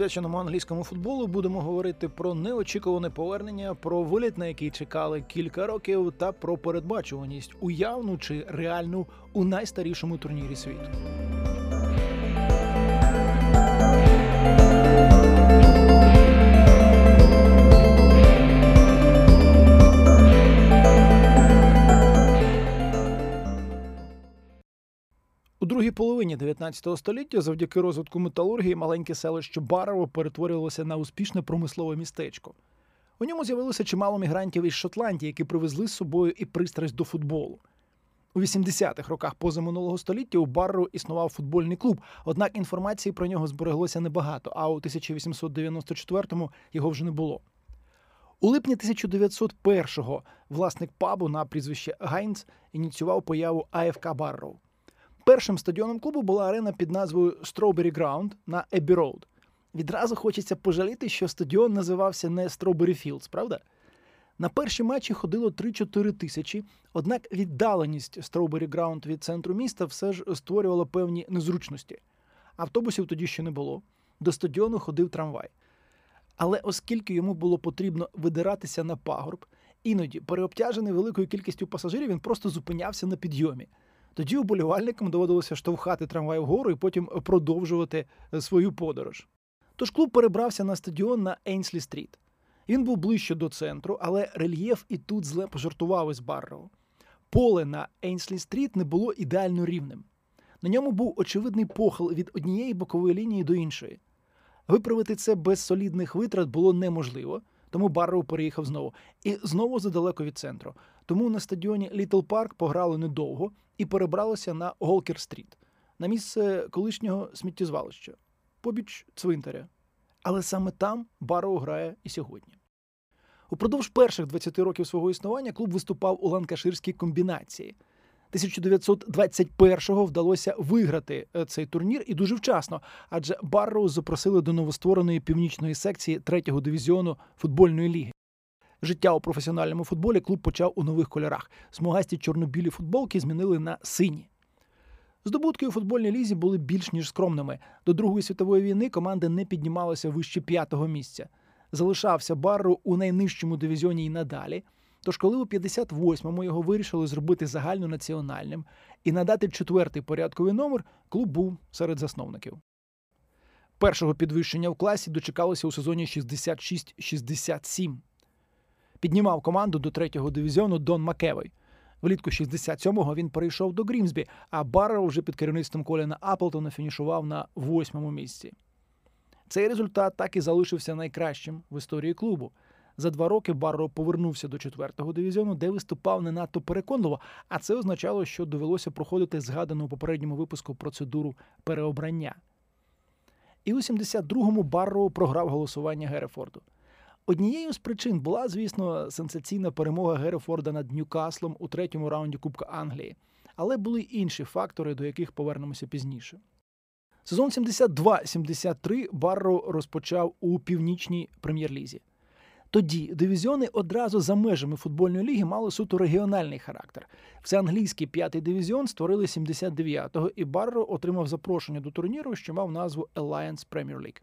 Присвяченому англійському футболу, будемо говорити про неочікуване повернення, про виліт, на який чекали кілька років, та про передбачуваність уявну чи реальну у найстарішому турнірі світу. Половині 19 століття, завдяки розвитку металургії, маленьке селище Барово перетворювалося на успішне промислове містечко. У ньому з'явилося чимало мігрантів із Шотландії, які привезли з собою і пристрасть до футболу. У 80-х роках позаминулого століття у Барроу існував футбольний клуб, однак інформації про нього збереглося небагато, а у 1894-му його вже не було. У липні 1901-го власник пабу на прізвище Гайнц ініціював появу АФК Барроу. Першим стадіоном клубу була арена під назвою Strawberry Ground на Еббі Роуд. Відразу хочеться пожаліти, що стадіон називався не Strawberry Fields, правда? На перші матчі ходило 3-4 тисячі, однак віддаленість Strawberry Ground від центру міста все ж створювала певні незручності. Автобусів тоді ще не було. До стадіону ходив трамвай. Але оскільки йому було потрібно видиратися на пагорб, іноді, переобтяжений великою кількістю пасажирів, він просто зупинявся на підйомі. Тоді уболівальникам доводилося штовхати трамвай вгору і потім продовжувати свою подорож. Тож клуб перебрався на стадіон на Ейнслі Стріт. Він був ближче до центру, але рельєф і тут зле пожартував із Барроу. Поле на Ейнслі Стріт не було ідеально рівним. На ньому був очевидний похил від однієї бокової лінії до іншої. Виправити це без солідних витрат було неможливо, тому Барроу переїхав знову. І знову задалеко від центру. Тому на стадіоні Літл Парк пограли недовго і перебралося на Голкер-стріт, на місце колишнього сміттєзвалища, побіч цвинтаря. Але саме там Барроу грає і сьогодні. Упродовж перших 20 років свого існування клуб виступав у ланкаширській комбінації. 1921-го вдалося виграти е, цей турнір і дуже вчасно, адже Барроу запросили до новоствореної північної секції третього дивізіону футбольної ліги. Життя у професіональному футболі клуб почав у нових кольорах. Смугасті чорнобілі футболки змінили на сині. Здобутки у футбольній лізі були більш ніж скромними. До Другої світової війни команда не піднімалася вище п'ятого місця. Залишався Барру у найнижчому дивізіоні й надалі. Тож, коли у 58-му його вирішили зробити загальнонаціональним і надати четвертий порядковий номер, клуб був серед засновників. Першого підвищення в класі дочекалося у сезоні 66-67. Піднімав команду до третього дивізіону Дон Макевой. Влітку 67-го він перейшов до Грімсбі, а Барроу вже під керівництвом Коліна Аплтона фінішував на восьмому місці. Цей результат так і залишився найкращим в історії клубу. За два роки Барро повернувся до четвертого дивізіону, де виступав не надто переконливо, а це означало, що довелося проходити згадану у попередньому випуску процедуру переобрання. І у 72-му Барро програв голосування Герефорду. Однією з причин була, звісно, сенсаційна перемога Герефорда над Ньюкаслом у третьому раунді Кубка Англії, але були інші фактори, до яких повернемося пізніше. Сезон 72-73 Барро розпочав у північній прем'єр-лізі. Тоді дивізіони одразу за межами футбольної ліги мали суто регіональний характер. Всеанглійський п'ятий дивізіон створили 79-го, і Барро отримав запрошення до турніру, що мав назву Alliance Premier League.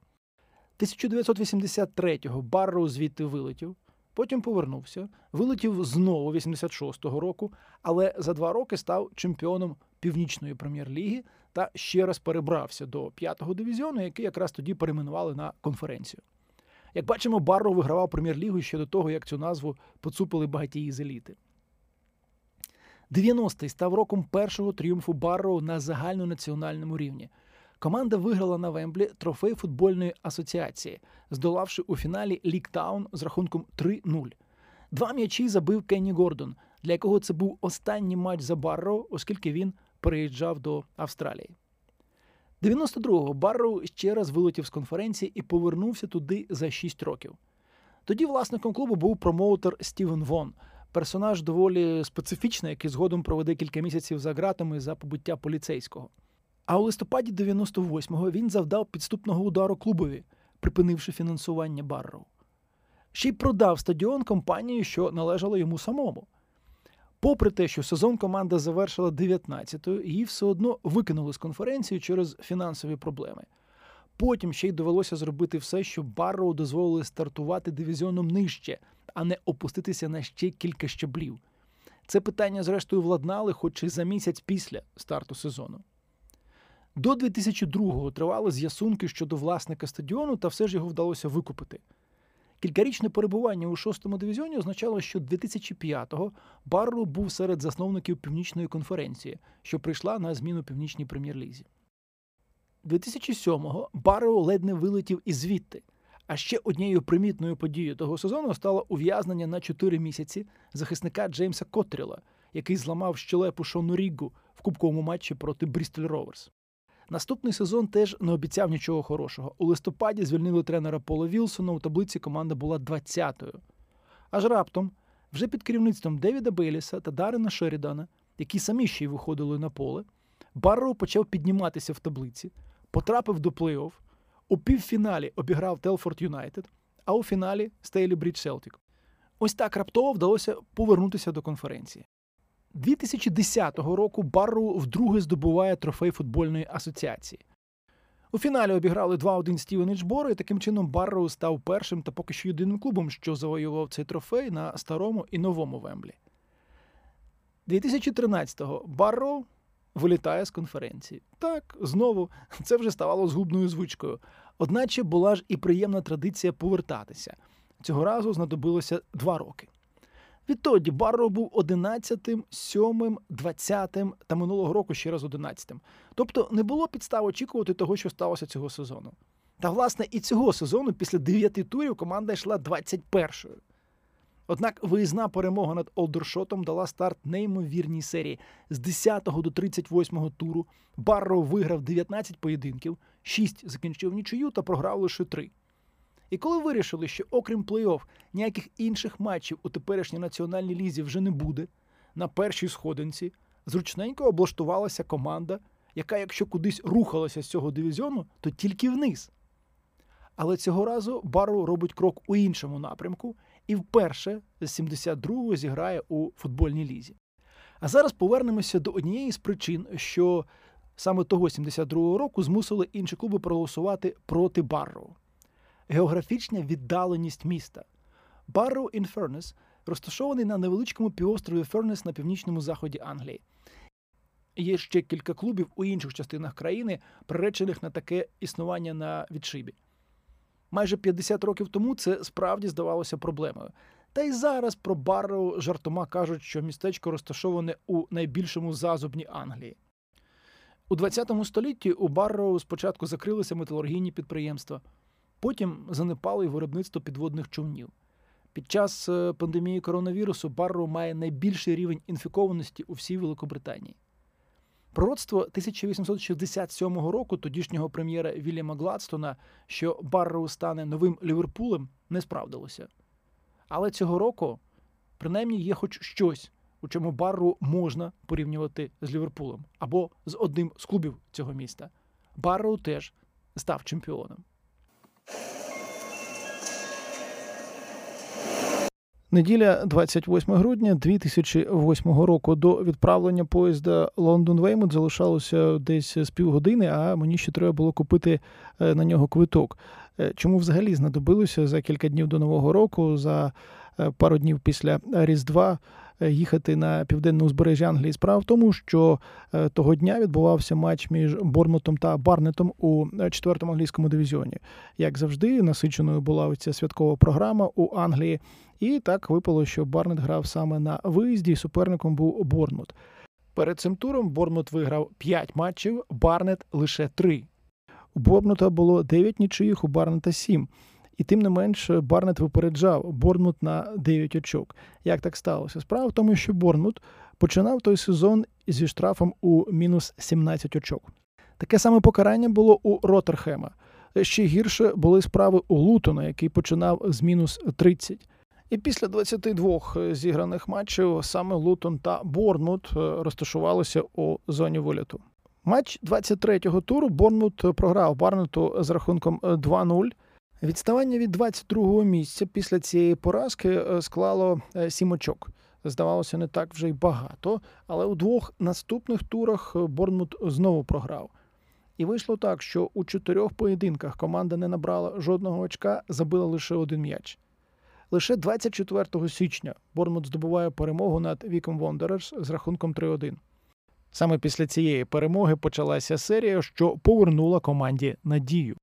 1983-го Барроу звідти вилетів, потім повернувся, вилетів знову 86-го року, але за два роки став чемпіоном північної прем'єр-ліги та ще раз перебрався до п'ятого дивізіону, який якраз тоді перейменували на конференцію. Як бачимо, Барроу вигравав прем'єр-лігу ще до того, як цю назву поцупили багатії з еліти. 90-й став роком першого тріумфу Барроу на загальнонаціональному рівні. Команда виграла на Вемблі трофей футбольної асоціації, здолавши у фіналі Ліктаун з рахунком 3-0. Два м'ячі забив Кенні Гордон, для якого це був останній матч за Барроу, оскільки він переїжджав до Австралії. 92-го Барроу ще раз вилетів з конференції і повернувся туди за 6 років. Тоді власником клубу був промоутер Стівен Вон, персонаж доволі специфічний, який згодом проведе кілька місяців за ґратами за побиття поліцейського. А у листопаді 98-го він завдав підступного удару клубові, припинивши фінансування Барроу. Ще й продав стадіон компанії, що належала йому самому. Попри те, що сезон команда завершила 19-ю, її все одно викинули з конференції через фінансові проблеми. Потім ще й довелося зробити все, щоб Барроу дозволили стартувати дивізіоном нижче, а не опуститися на ще кілька щаблів. Це питання, зрештою, владнали, хоч і за місяць після старту сезону. До 2002-го тривали з'ясунки щодо власника стадіону, та все ж його вдалося викупити. Кількарічне перебування у шостому дивізіоні означало, що 2005-го Барроу був серед засновників Північної конференції, що прийшла на зміну північній прем'єр-лізі. 2007-го Барроу ледь не вилетів із звідти. А ще однією примітною подією того сезону стало ув'язнення на 4 місяці захисника Джеймса Коттріла, який зламав щелепу Шону Ріггу в кубковому матчі проти Брістоль Роверс. Наступний сезон теж не обіцяв нічого хорошого. У листопаді звільнили тренера Пола Вілсона. У таблиці команда була 20-ю. Аж раптом, вже під керівництвом Девіда Бейліса та Дарена Шерідана, які самі ще й виходили на поле, Барроу почав підніматися в таблиці, потрапив до плей-офф, у півфіналі обіграв Телфорд Юнайтед, а у фіналі Стейлібрідж Селтік. Ось так раптово вдалося повернутися до конференції. 2010 року Барроу вдруге здобуває трофей футбольної асоціації. У фіналі обіграли 2-1 Стівенідж Боро, і таким чином Барроу став першим та поки що єдиним клубом, що завоював цей трофей на старому і новому Вемблі. 2013-го Барроу вилітає з конференції. Так, знову це вже ставало згубною звичкою. Одначе була ж і приємна традиція повертатися. Цього разу знадобилося два роки. Відтоді Барроу був 11-тим, 7-м, 20-тим та минулого року ще раз 11-тим. Тобто не було підстав очікувати того, що сталося цього сезону. Та, власне, і цього сезону після 9 турів команда йшла 21-ю. Однак виїзна перемога над Олдершотом дала старт неймовірній серії. З 10 до 38 туру Барроу виграв 19 поєдинків, 6 закінчив нічию та програв лише 3. І коли вирішили, що окрім плей-офф ніяких інших матчів у теперішній національній лізі вже не буде, на першій сходинці зручненько облаштувалася команда, яка, якщо кудись рухалася з цього дивізіону, то тільки вниз. Але цього разу Барроу робить крок у іншому напрямку і вперше з 72-го зіграє у футбольній лізі. А зараз повернемося до однієї з причин, що саме того 72-го року змусили інші клуби проголосувати проти Барроу. Географічна віддаленість міста. Барроу ін Фернес розташований на невеличкому півострові Фернес на північному заході Англії. Є ще кілька клубів у інших частинах країни, приречених на таке існування на відшибі. Майже 50 років тому це справді здавалося проблемою. Та й зараз про Барроу жартома кажуть, що містечко розташоване у найбільшому зазубні Англії. У 20 столітті у Барроу спочатку закрилися металургійні підприємства, потім занепало й виробництво підводних човнів. Під час е, пандемії коронавірусу Барроу має найбільший рівень інфікованості у всій Великобританії. Пророцтво 1867 року тодішнього прем'єра Вільяма Гладстона, що Барроу стане новим Ліверпулем, не справдилося. Але цього року, принаймні, є хоч щось, у чому Барроу можна порівнювати з Ліверпулем або з одним з клубів цього міста. Барроу теж став чемпіоном. Неділя 28 грудня 2008 року до відправлення поїзда Лондон Веймут залишалося десь з півгодини, а мені ще треба було купити е, на нього квиток. Е, чому взагалі знадобилося за кілька днів до Нового року, за е, пару днів після Різдва їхати на південне узбережжя Англії. Справа в тому, що того дня відбувався матч між Бормутом та Барнетом у четвертому англійському дивізіоні. Як завжди, насиченою була ця святкова програма у Англії. І так випало, що Барнет грав саме на виїзді, і суперником був Борнмут. Перед цим туром Борнмут виграв 5 матчів, Барнет лише 3. У Борнмута було 9 нічиїх, у Барнета 7. І тим не менш Барнет випереджав Борнмут на 9 очок. Як так сталося? Справа в тому, що Борнмут починав той сезон зі штрафом у мінус 17 очок. Таке саме покарання було у Роттерхема. Ще гірше були справи у Лутона, який починав з мінус 30. І після 22 зіграних матчів саме Лутон та Борнмут е, розташувалися у зоні виліту. Матч 23-го туру Борнмут програв Барнету з рахунком 2-0. Е, Відставання від 22-го місця після цієї поразки е, склало 7 очок. Здавалося, не так вже й багато, але у двох наступних турах Борнмут знову програв. І вийшло так, що у чотирьох поєдинках команда не набрала жодного очка, забила лише один м'яч. Лише 24 січня Бормут здобуває перемогу над Віком Вондерерс з рахунком 3-1. Саме після цієї перемоги почалася серія, що повернула команді надію.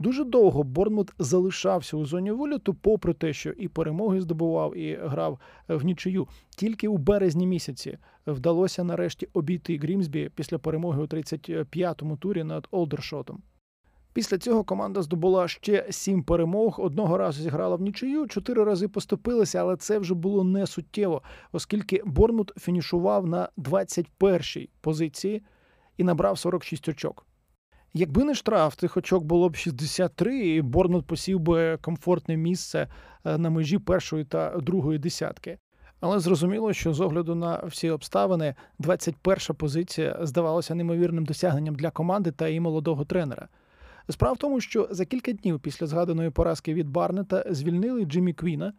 Дуже довго Борнмут залишався у зоні виліту, попри те, що і перемоги здобував, і грав в нічию. Тільки у березні місяці вдалося нарешті обійти Грімсбі після перемоги у 35-му турі над Олдершотом. Після цього команда здобула ще сім перемог. Одного разу зіграла в нічию, чотири рази поступилася, але це вже було не суттєво, оскільки Борнмут фінішував на 21-й позиції і набрав 46 очок. Якби не штраф, тих очок було б 63, і Борнмут посів би комфортне місце е, на межі першої та другої десятки. Але зрозуміло, що з огляду на всі обставини 21-ша позиція здавалася неймовірним досягненням для команди та її молодого тренера. Справа в тому, що за кілька днів після згаданої поразки від Барнета звільнили Джиммі Квіна,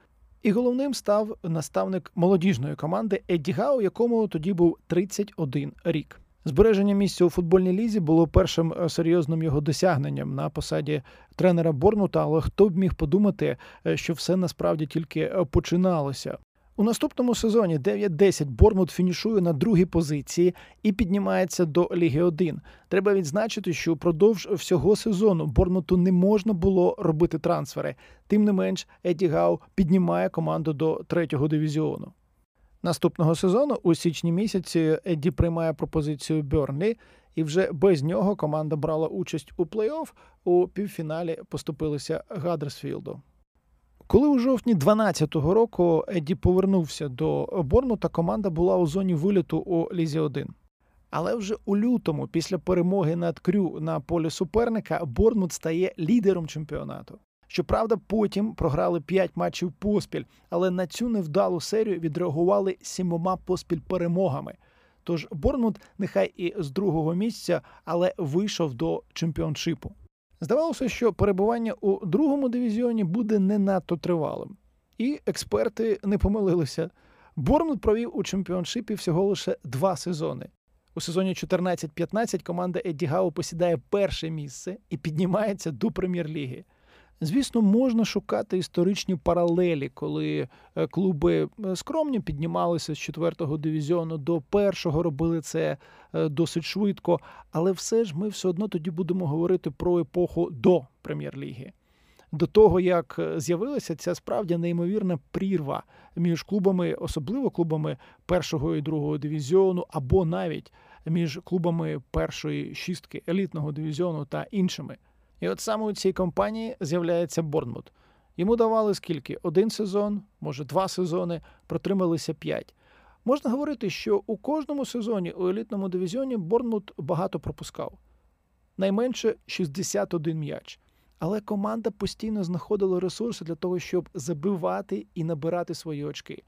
і головним став наставник молодіжної команди Едді Гау, якому тоді був 31 рік. Збереження місця у футбольній лізі було першим е, серйозним його досягненням на посаді тренера Борнута, але хто б міг подумати, е, що все насправді тільки е, починалося. У наступному сезоні 9-10 Бормут фінішує на другій позиції і піднімається до Ліги 1. Треба відзначити, що впродовж всього сезону Бормуту не можна було робити трансфери. Тим не менш, Еді Гау піднімає команду до третього дивізіону. Наступного сезону у січні місяці Едді приймає пропозицію Бьорнлі, і вже без нього команда брала участь у плей-офф. У півфіналі поступилися Гадерсфілду. Коли у жовтні 2012 року Едді повернувся до Борнута, команда була у зоні виліту у Лізі 1. Але вже у лютому, після перемоги над Крю на полі суперника, Борнмут стає лідером чемпіонату. Щоправда, потім програли 5 матчів поспіль, але на цю невдалу серію відреагували сімома поспіль перемогами. Тож Борнмут нехай і з другого місця, але вийшов до чемпіоншипу. Здавалося, що перебування у другому дивізіоні буде не надто тривалим. І експерти не помилилися. Борнмут провів у чемпіоншипі всього лише два сезони. У сезоні 14-15 команда Едді Гау посідає перше місце і піднімається до прем'єр-ліги. Звісно, можна шукати історичні паралелі, коли е, клуби е, скромні піднімалися з четвертого дивізіону до першого, робили це е, досить швидко. Але все ж ми все одно тоді будемо говорити про епоху до прем'єр-ліги. До того, як з'явилася ця справді неймовірна прірва між клубами, особливо клубами першого і другого дивізіону, або навіть між клубами першої шістки елітного дивізіону та іншими. І от саме у цій компанії з'являється Борнмут. Йому давали скільки? Один сезон, може два сезони, протрималися п'ять. Можна говорити, що у кожному сезоні у елітному дивізіоні Борнмут багато пропускав. Найменше 61 м'яч. Але команда постійно знаходила ресурси для того, щоб забивати і набирати свої очки.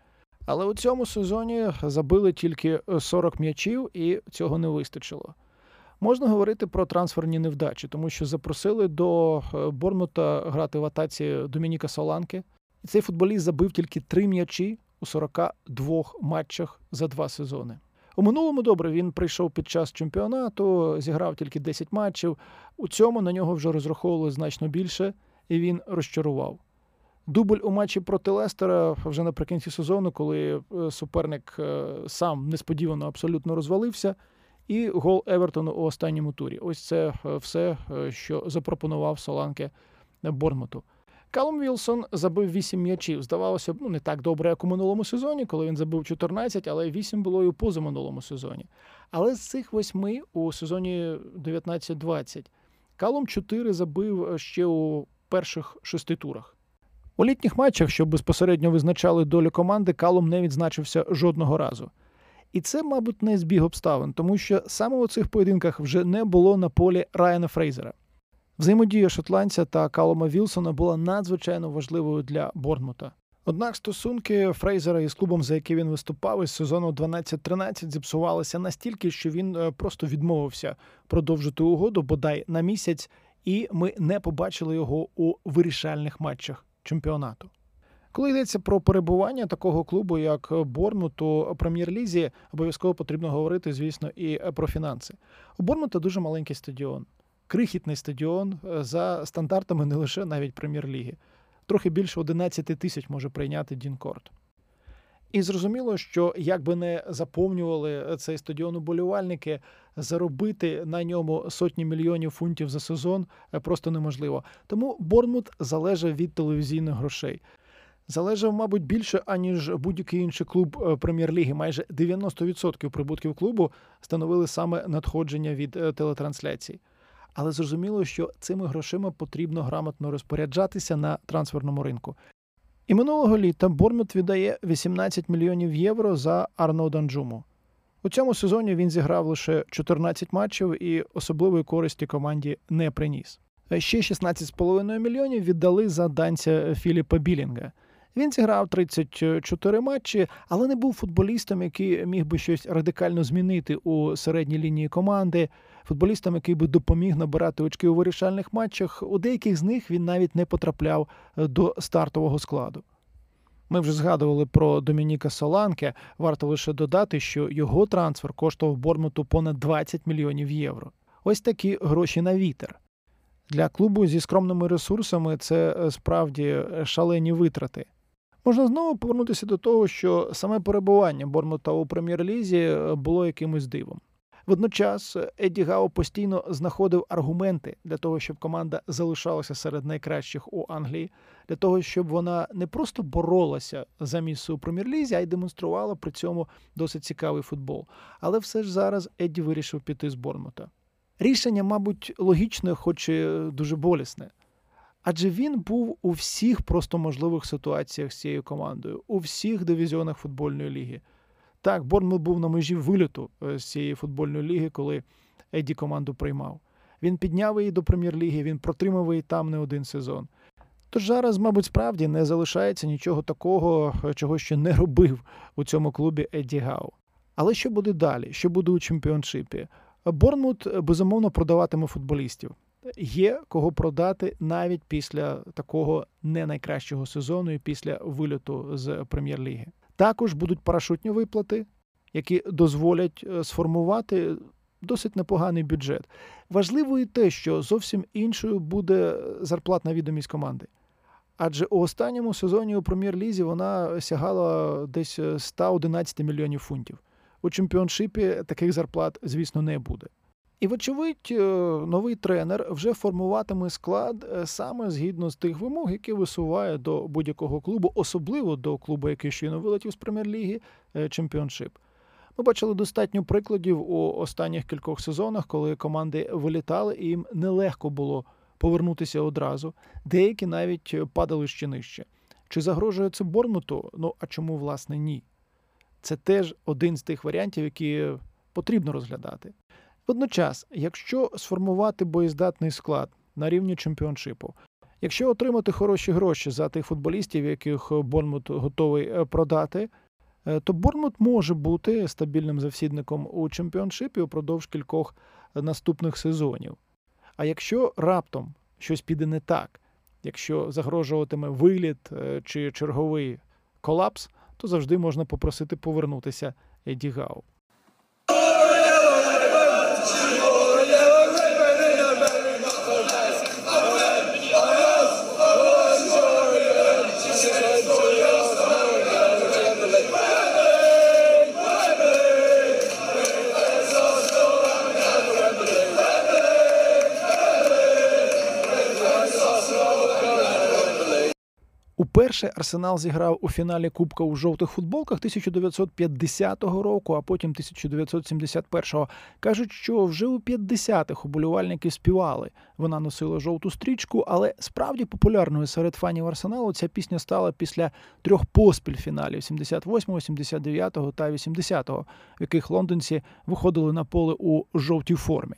Але у цьому сезоні забили тільки 40 м'ячів, і цього не вистачило. Можна говорити про трансферні невдачі, тому що запросили до е, Борнмута грати в атаці Домініка Соланки. І цей футболіст забив тільки три м'ячі у 42 матчах за два сезони. У минулому добре він прийшов під час чемпіонату, зіграв тільки 10 матчів. У цьому на нього вже розраховували значно більше, і він розчарував. Дубль у матчі проти Лестера вже наприкінці сезону, коли е, суперник е, сам несподівано абсолютно розвалився і гол Евертону у останньому турі. Ось це е, все, е, що запропонував Соланке Борнмуту. Калум Вілсон забив 8 м'ячів. Здавалося б, ну не так добре, як у минулому сезоні, коли він забив 14, але 8 було і у позаминулому сезоні. Але з цих восьми у сезоні 19-20 Калум 4 забив ще у перших шести турах. У літніх матчах, що безпосередньо визначали долю команди, Калум не відзначився жодного разу. І це, мабуть, не збіг обставин, тому що саме у цих поєдинках вже не було на полі Райана Фрейзера. Взаємодія шотландця та Калома Вілсона була надзвичайно важливою для Борнмута. Однак стосунки Фрейзера із клубом, за який він виступав із сезону 12-13, зіпсувалися настільки, що він е, просто відмовився продовжити угоду бодай на місяць, і ми не побачили його у вирішальних матчах чемпіонату. Коли йдеться про перебування такого клубу, як Борнмут у прем'єр-лізі, обов'язково потрібно говорити, звісно, і про фінанси. У Борнмута дуже маленький стадіон. крихітний стадіон е, за стандартами не лише навіть прем'єр-ліги. Трохи більше 11 тисяч може прийняти Дінкорт. І зрозуміло, що як би не заповнювали цей стадіон уболівальники, заробити на ньому сотні мільйонів фунтів за сезон е, просто неможливо. Тому Борнмут залежав від телевізійних грошей. Залежав, мабуть, більше, аніж будь-який інший клуб е, прем'єр-ліги. Майже 90% прибутків клубу становили саме надходження від е, телетрансляцій. Але зрозуміло, що цими грошима потрібно грамотно розпоряджатися на трансферному ринку. І минулого літа Бормут віддає 18 мільйонів євро за Арно Данджуму. У цьому сезоні він зіграв лише 14 матчів і особливої користі команді не приніс. Ще 16,5 мільйонів віддали за данця Філіпа Білінга. Він зіграв 34 матчі, але не був футболістом, який міг би щось радикально змінити у середній лінії команди. Футболістом, який би допоміг набирати очки у вирішальних матчах. У деяких з них він навіть не потрапляв до стартового складу. Ми вже згадували про Домініка Соланке. Варто лише додати, що його трансфер коштував Бормуту понад 20 мільйонів євро. Ось такі гроші на вітер. Для клубу зі скромними ресурсами це справді шалені витрати. Можна знову повернутися до того, що саме перебування Бормута у прем'єр-лізі було якимось дивом. Водночас Едді Гао постійно знаходив аргументи для того, щоб команда залишалася серед найкращих у Англії, для того, щоб вона не просто боролася за місце у прем'єр-лізі, а й демонструвала при цьому досить цікавий футбол. Але все ж зараз Едді вирішив піти з Борнмута. Рішення, мабуть, логічне, хоч і дуже болісне. Адже він був у всіх просто можливих ситуаціях з цією командою, у всіх дивізіонах футбольної ліги. Так, Борнмут був на межі виліту е, з цієї футбольної ліги, коли Еді команду приймав. Він підняв її до прем'єр-ліги, він протримав її там не один сезон. Тож зараз, мабуть, справді не залишається нічого такого, е, чого ще не робив у цьому клубі Едді Гау. Але що буде далі? Що буде у чемпіоншипі? Борнмут безумовно продаватиме футболістів. Є кого продати навіть після такого не найкращого сезону і після вильоту з прем'єр-ліги. Також будуть парашутні виплати, які дозволять сформувати досить непоганий бюджет. Важливо і те, що зовсім іншою буде зарплатна відомість команди. Адже у останньому сезоні у прем'єр-лізі вона сягала десь 111 мільйонів фунтів. У чемпіоншипі таких зарплат, звісно, не буде. І, вочевидь, новий тренер вже формуватиме склад саме згідно з тих вимог, які висуває до будь-якого клубу, особливо до клубу, який щойно вилетів з прем'єр-ліги, чемпіоншип. Ми бачили достатньо прикладів у останніх кількох сезонах, коли команди вилітали, і їм нелегко було повернутися одразу. Деякі навіть падали ще нижче. Чи загрожує це Борнмуту? Ну а чому, власне, ні? Це теж один з тих варіантів, які потрібно розглядати. Водночас, якщо сформувати боєздатний склад на рівні чемпіоншипу, якщо отримати хороші гроші за тих футболістів, яких Борнмут готовий продати, то Борнмут може бути стабільним завсідником у чемпіоншипі упродовж кількох наступних сезонів. А якщо раптом щось піде не так, якщо загрожуватиме виліт чи черговий колапс, то завжди можна попросити повернутися Еді Гау. Уперше Арсенал зіграв у фіналі Кубка у жовтих футболках 1950 року, а потім 1971-го. Кажуть, що вже у 50-х уболівальники співали. Вона носила жовту стрічку, але справді популярною серед фанів Арсеналу ця пісня стала після трьох поспіль фіналів 78-го, 79-го та 80-го, в яких лондонці виходили на поле у жовтій формі.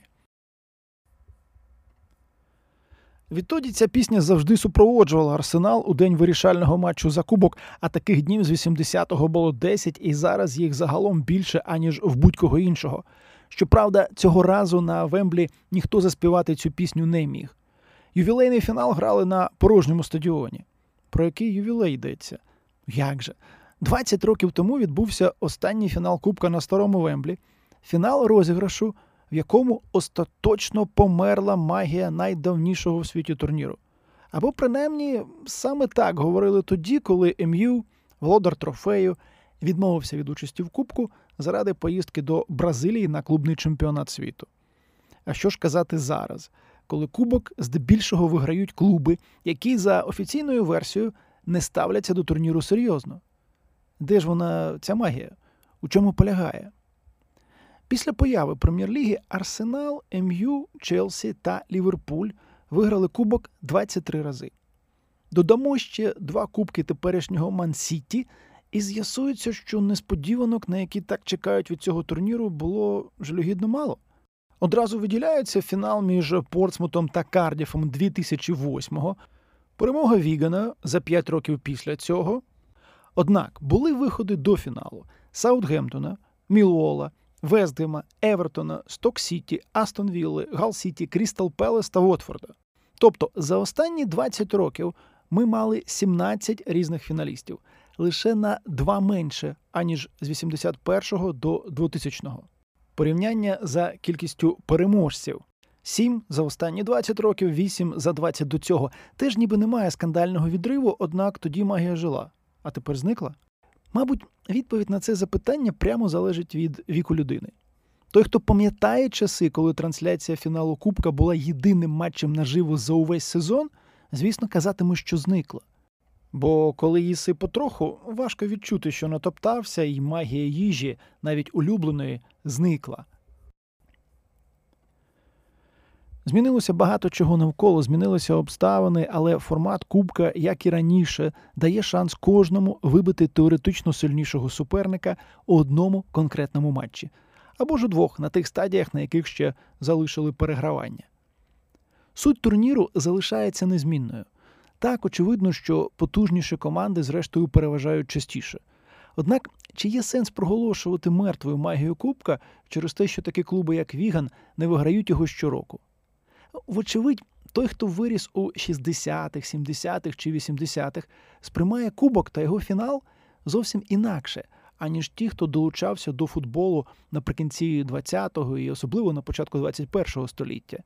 Відтоді ця пісня завжди супроводжувала арсенал у день вирішального матчу за кубок, а таких днів з 80-го було 10, і зараз їх загалом більше, аніж в будь-кого іншого. Щоправда, цього разу на Вемблі ніхто заспівати цю пісню не міг. Ювілейний фінал грали на порожньому стадіоні. Про який ювілей йдеться? Як же? 20 років тому відбувся останній фінал Кубка на старому Вемблі. Фінал розіграшу в якому остаточно померла магія найдавнішого в світі турніру. Або принаймні саме так говорили тоді, коли МЮ, володар трофею, відмовився від участі в Кубку заради поїздки до Бразилії на клубний чемпіонат світу. А що ж казати зараз, коли Кубок здебільшого виграють клуби, які за офіційною версією не ставляться до турніру серйозно? Де ж вона, ця магія? У чому полягає? Після появи прем'єр-ліги Арсенал, МЮ, Челсі та Ліверпуль виграли кубок 23 рази. Додамо ще два кубки теперішнього Ман-Сіті, і з'ясується, що несподіванок, на які так чекають від цього турніру, було жалюгідно мало. Одразу виділяється фінал між Портсмутом та Кардіфом 2008-го, перемога Вігана за 5 років після цього. Однак були виходи до фіналу Саутгемптона, Мілуола, Вестгема, Евертона, Сток-Сіті, Астон Вілли, Галл-Сіті, Крістал Пелас та Вотфорда. Тобто за останні 20 років ми мали 17 різних фіналістів, лише на два менше, аніж з 81-го до 2000-го. Порівняння за кількістю переможців. 7 за останні 20 років, 8 за 20 до цього. Теж ніби немає скандального відриву, однак тоді магія жила. А тепер зникла? Мабуть, відповідь на це запитання прямо залежить від віку людини. Той, хто пам'ятає часи, коли трансляція фіналу Кубка була єдиним матчем наживо за увесь сезон, звісно, казатиме, що зникла. Бо коли їси потроху, важко відчути, що натоптався, і магія їжі, навіть улюбленої, зникла. Змінилося багато чого навколо, змінилися обставини, але формат Кубка, як і раніше, дає шанс кожному вибити теоретично сильнішого суперника у одному конкретному матчі, або ж у двох на тих стадіях, на яких ще залишили перегравання. Суть турніру залишається незмінною. Так, очевидно, що потужніші команди, зрештою, переважають частіше. Однак, чи є сенс проголошувати мертвою магію Кубка через те, що такі клуби, як Віган, не виграють його щороку? Вочевидь, той, хто виріс у 60-х, 70-х чи 80-х, сприймає кубок та його фінал зовсім інакше, аніж ті, хто долучався до футболу наприкінці 20-го і особливо на початку 21-го століття.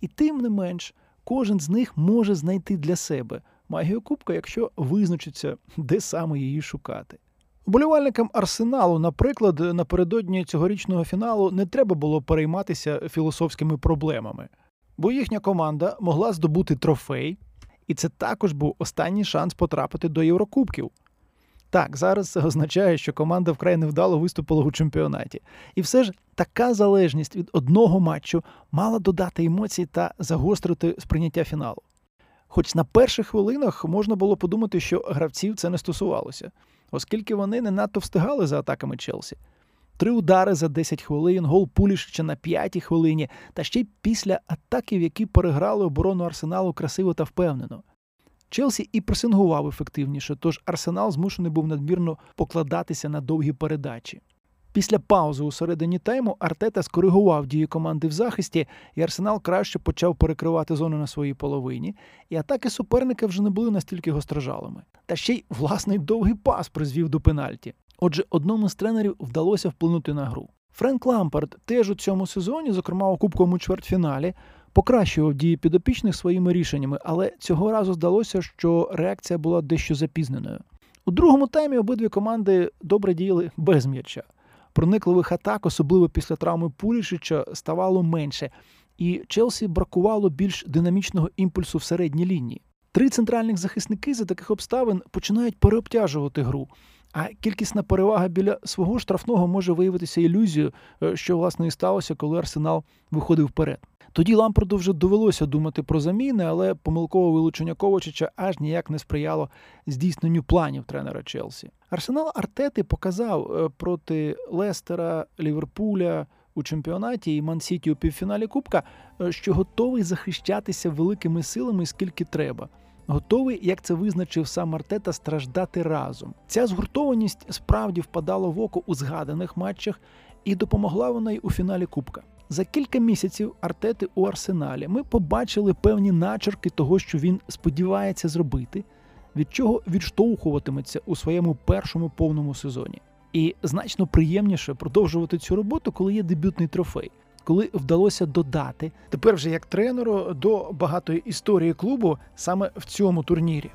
І тим не менш, кожен з них може знайти для себе магію кубка, якщо визначиться, де саме її шукати. Болівальникам арсеналу, наприклад, напередодні цьогорічного фіналу не треба було перейматися філософськими проблемами бо їхня команда могла здобути трофей, і це також був останній шанс потрапити до Єврокубків. Так, зараз це означає, що команда вкрай невдало виступила у чемпіонаті. І все ж така залежність від одного матчу мала додати емоцій та загострити сприйняття фіналу. Хоч на перших хвилинах можна було подумати, що гравців це не стосувалося, оскільки вони не надто встигали за атаками Челсі. Три удари за 10 хвилин, гол Пулішича на п'ятій хвилині, та ще й після атаків, які переграли оборону Арсеналу красиво та впевнено. Челсі і пресингував ефективніше, тож Арсенал змушений був надмірно покладатися на довгі передачі. Після паузи у середині тайму Артета скоригував дії команди в захисті, і Арсенал краще почав перекривати зону на своїй половині, і атаки суперника вже не були настільки гострожалими. Та ще й власний довгий пас призвів до пенальті. Отже, одному з тренерів вдалося вплинути на гру. Френк Лампард теж у цьому сезоні, зокрема у кубковому чвертьфіналі, покращував дії підопічних своїми рішеннями, але цього разу здалося, що реакція була дещо запізненою. У другому таймі обидві команди добре діяли без м'яча. Проникливих атак, особливо після травми Пулішича, ставало менше, і Челсі бракувало більш динамічного імпульсу в середній лінії. Три центральних захисники за таких обставин починають переобтяжувати гру. А кількісна перевага біля свого штрафного може виявитися ілюзією, е, що власне і сталося, коли арсенал виходив вперед. Тоді Лампарду вже довелося думати про заміни, але помилкове вилучення Ковачича аж ніяк не сприяло здійсненню планів тренера Челсі. Арсенал Артети показав е, проти Лестера, Ліверпуля у чемпіонаті і Ман-Сіті у півфіналі Кубка, е, що готовий захищатися великими силами скільки треба готовий, як це визначив сам Артета, страждати разом. Ця згуртованість справді впадала в око у згаданих матчах і допомогла вона й у фіналі Кубка. За кілька місяців Артети у Арсеналі ми побачили певні начерки того, що він сподівається зробити, від чого відштовхуватиметься у своєму першому повному сезоні. І значно приємніше продовжувати цю роботу, коли є дебютний трофей коли вдалося додати тепер вже як тренеру до багатої історії клубу саме в цьому турнірі.